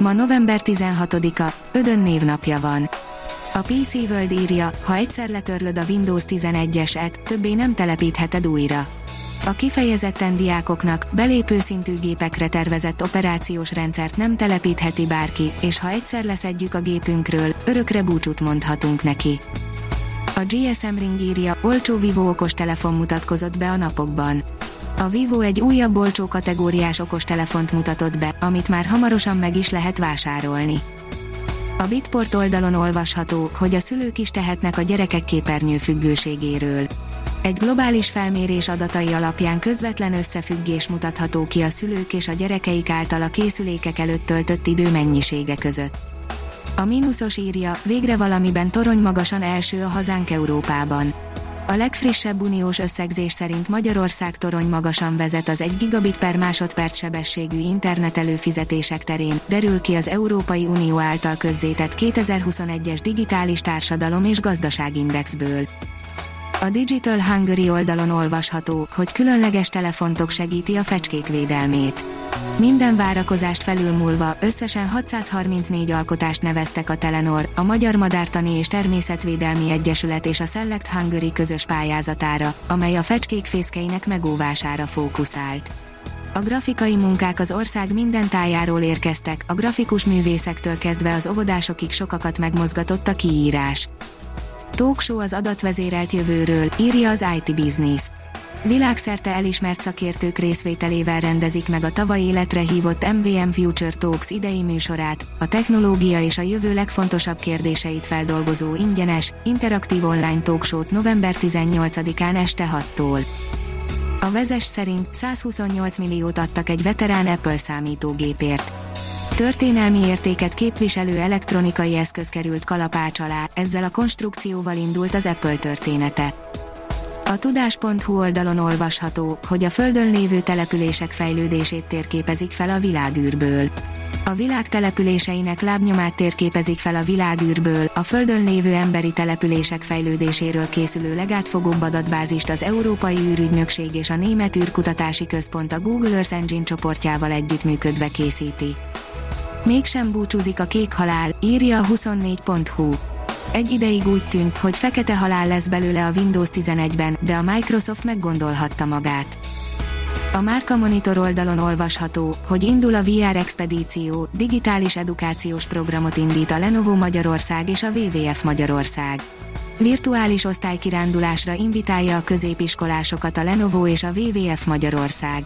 Ma november 16-a, Ödön névnapja van. A PC World írja, ha egyszer letörlöd a Windows 11-eset, többé nem telepítheted újra. A kifejezetten diákoknak, belépő szintű gépekre tervezett operációs rendszert nem telepítheti bárki, és ha egyszer leszedjük a gépünkről, örökre búcsút mondhatunk neki. A GSM Ring írja, olcsó Vivo okos telefon mutatkozott be a napokban. A Vivo egy újabb olcsó kategóriás okostelefont mutatott be, amit már hamarosan meg is lehet vásárolni. A Bitport oldalon olvasható, hogy a szülők is tehetnek a gyerekek képernyő függőségéről. Egy globális felmérés adatai alapján közvetlen összefüggés mutatható ki a szülők és a gyerekeik által a készülékek előtt töltött idő mennyisége között. A mínuszos írja, végre valamiben torony magasan első a hazánk Európában. A legfrissebb uniós összegzés szerint Magyarország torony magasan vezet az 1 gigabit per másodperc sebességű internet előfizetések terén, derül ki az Európai Unió által közzétett 2021-es digitális társadalom és gazdaságindexből. A Digital Hungary oldalon olvasható, hogy különleges telefontok segíti a fecskék védelmét. Minden várakozást felülmúlva összesen 634 alkotást neveztek a Telenor, a Magyar Madártani és Természetvédelmi Egyesület és a Select Hungary közös pályázatára, amely a fecskék fészkeinek megóvására fókuszált. A grafikai munkák az ország minden tájáról érkeztek, a grafikus művészektől kezdve az óvodásokig sokakat megmozgatott a kiírás. Talkshow az adatvezérelt jövőről, írja az IT Business. Világszerte elismert szakértők részvételével rendezik meg a tavaly életre hívott MVM Future Talks idei műsorát, a technológia és a jövő legfontosabb kérdéseit feldolgozó ingyenes, interaktív online talkshow november 18-án este 6-tól. A vezes szerint 128 milliót adtak egy veterán Apple számítógépért. Történelmi értéket képviselő elektronikai eszköz került kalapács alá, ezzel a konstrukcióval indult az Apple története. A tudás.hu oldalon olvasható, hogy a Földön lévő települések fejlődését térképezik fel a világűrből. A világ településeinek lábnyomát térképezik fel a világűrből, a Földön lévő emberi települések fejlődéséről készülő legátfogóbb adatbázist az Európai űrügynökség és a Német űrkutatási központ a Google Earth Engine csoportjával együttműködve készíti. Mégsem búcsúzik a kék halál, írja a 24.hu. Egy ideig úgy tűnt, hogy fekete halál lesz belőle a Windows 11-ben, de a Microsoft meggondolhatta magát. A Márka Monitor oldalon olvasható, hogy indul a VR Expedíció, digitális edukációs programot indít a Lenovo Magyarország és a WWF Magyarország. Virtuális osztálykirándulásra invitálja a középiskolásokat a Lenovo és a WWF Magyarország.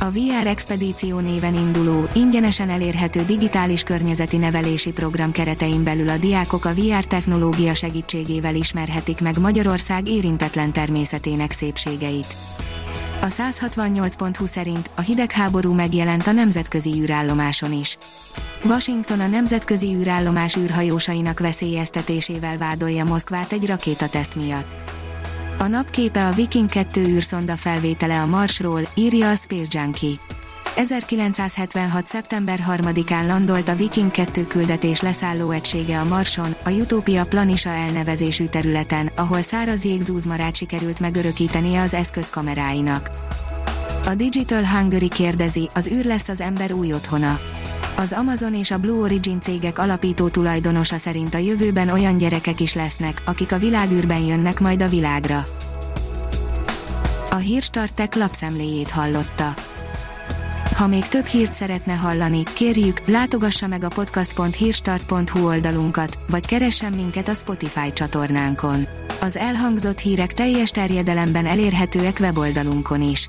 A VR Expedíció néven induló, ingyenesen elérhető digitális környezeti nevelési program keretein belül a diákok a VR technológia segítségével ismerhetik meg Magyarország érintetlen természetének szépségeit. A 168.20 szerint a hidegháború megjelent a nemzetközi űrállomáson is. Washington a nemzetközi űrállomás űrhajósainak veszélyeztetésével vádolja Moszkvát egy rakétateszt miatt. A napképe a Viking 2 űrszonda felvétele a Marsról, írja a Space Junkie. 1976. szeptember 3-án landolt a Viking 2 küldetés leszálló egysége a Marson, a Utopia Planisa elnevezésű területen, ahol száraz jégzúzmarát sikerült megörökítenie az eszköz kameráinak. A Digital Hungary kérdezi, az űr lesz az ember új otthona. Az Amazon és a Blue Origin cégek alapító tulajdonosa szerint a jövőben olyan gyerekek is lesznek, akik a világűrben jönnek majd a világra. A Hírstartek lapszemléjét hallotta. Ha még több hírt szeretne hallani, kérjük, látogassa meg a podcast.hírstart.hu oldalunkat, vagy keressen minket a Spotify csatornánkon. Az elhangzott hírek teljes terjedelemben elérhetőek weboldalunkon is.